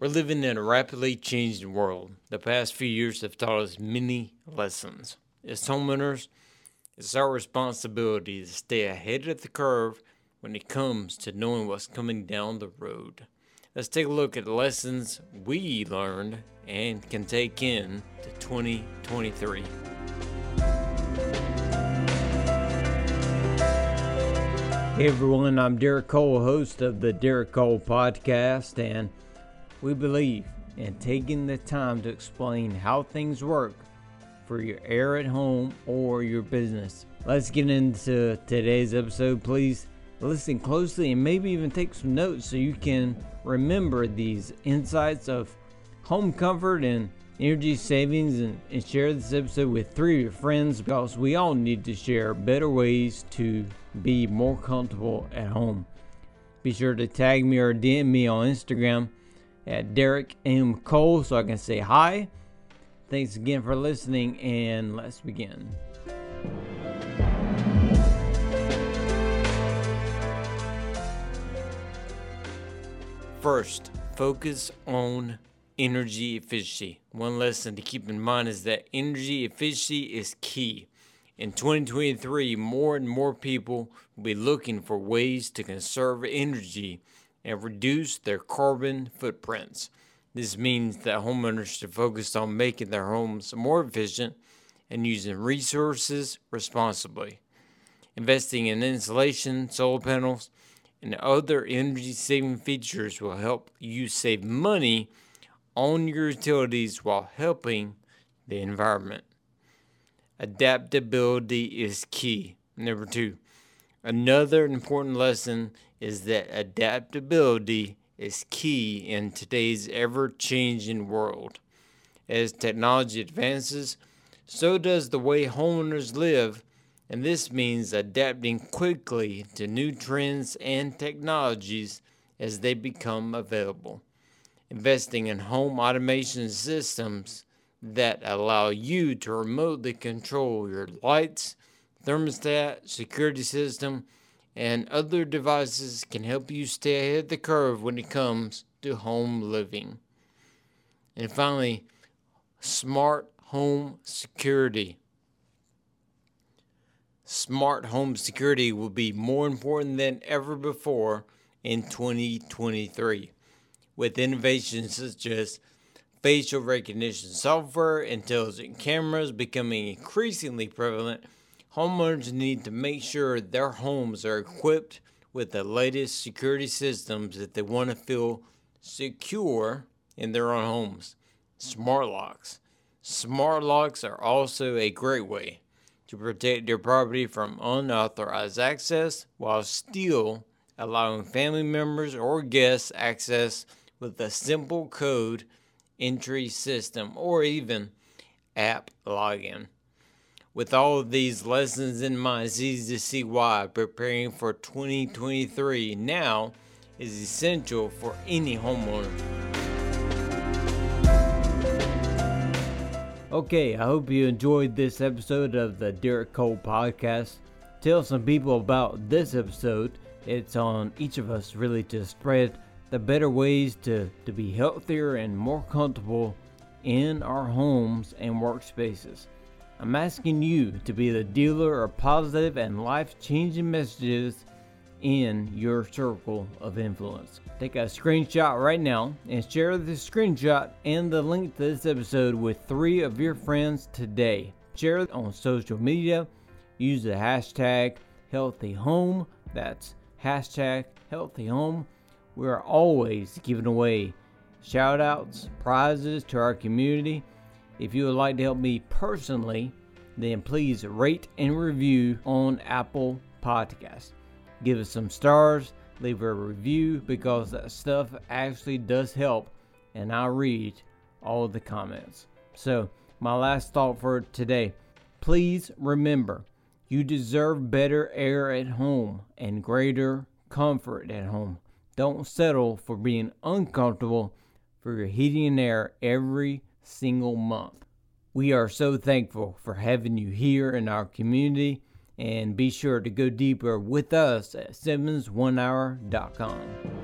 We're living in a rapidly changing world. The past few years have taught us many lessons. As homeowners, it's our responsibility to stay ahead of the curve when it comes to knowing what's coming down the road. Let's take a look at the lessons we learned and can take in to 2023. Hey everyone, I'm Derek Cole, host of the Derek Cole Podcast, and we believe in taking the time to explain how things work for your air at home or your business. Let's get into today's episode. Please listen closely and maybe even take some notes so you can remember these insights of home comfort and energy savings and, and share this episode with three of your friends because we all need to share better ways to be more comfortable at home. Be sure to tag me or DM me on Instagram at Derek M. Cole so I can say hi. Thanks again for listening, and let's begin. First, focus on energy efficiency. One lesson to keep in mind is that energy efficiency is key. In 2023, more and more people will be looking for ways to conserve energy and reduce their carbon footprints. This means that homeowners should focus on making their homes more efficient and using resources responsibly. Investing in insulation, solar panels, and other energy saving features will help you save money on your utilities while helping the environment. Adaptability is key. Number two, another important lesson is that adaptability is key in today's ever changing world. As technology advances, so does the way homeowners live, and this means adapting quickly to new trends and technologies as they become available. Investing in home automation systems that allow you to remotely control your lights, thermostat, security system, and other devices can help you stay ahead of the curve when it comes to home living. And finally, smart home security. Smart home security will be more important than ever before in 2023 with innovations such as facial recognition software, intelligent cameras becoming increasingly prevalent, homeowners need to make sure their homes are equipped with the latest security systems if they want to feel secure in their own homes. Smart locks. Smart locks are also a great way to protect your property from unauthorized access while still allowing family members or guests access with a simple code entry system, or even app login. With all of these lessons in mind, it's easy to see why preparing for 2023 now is essential for any homeowner. Okay, I hope you enjoyed this episode of the Derek Cole Podcast. Tell some people about this episode. It's on each of us really to spread the better ways to, to be healthier and more comfortable in our homes and workspaces. I'm asking you to be the dealer of positive and life changing messages in your circle of influence. Take a screenshot right now and share the screenshot and the link to this episode with three of your friends today. Share it on social media. Use the hashtag healthy home. That's hashtag healthy home we are always giving away shout outs, prizes to our community. If you would like to help me personally, then please rate and review on Apple Podcasts. Give us some stars, leave a review because that stuff actually does help, and I read all the comments. So, my last thought for today please remember you deserve better air at home and greater comfort at home. Don't settle for being uncomfortable for your heating and air every single month. We are so thankful for having you here in our community and be sure to go deeper with us at SimmonsOneHour.com.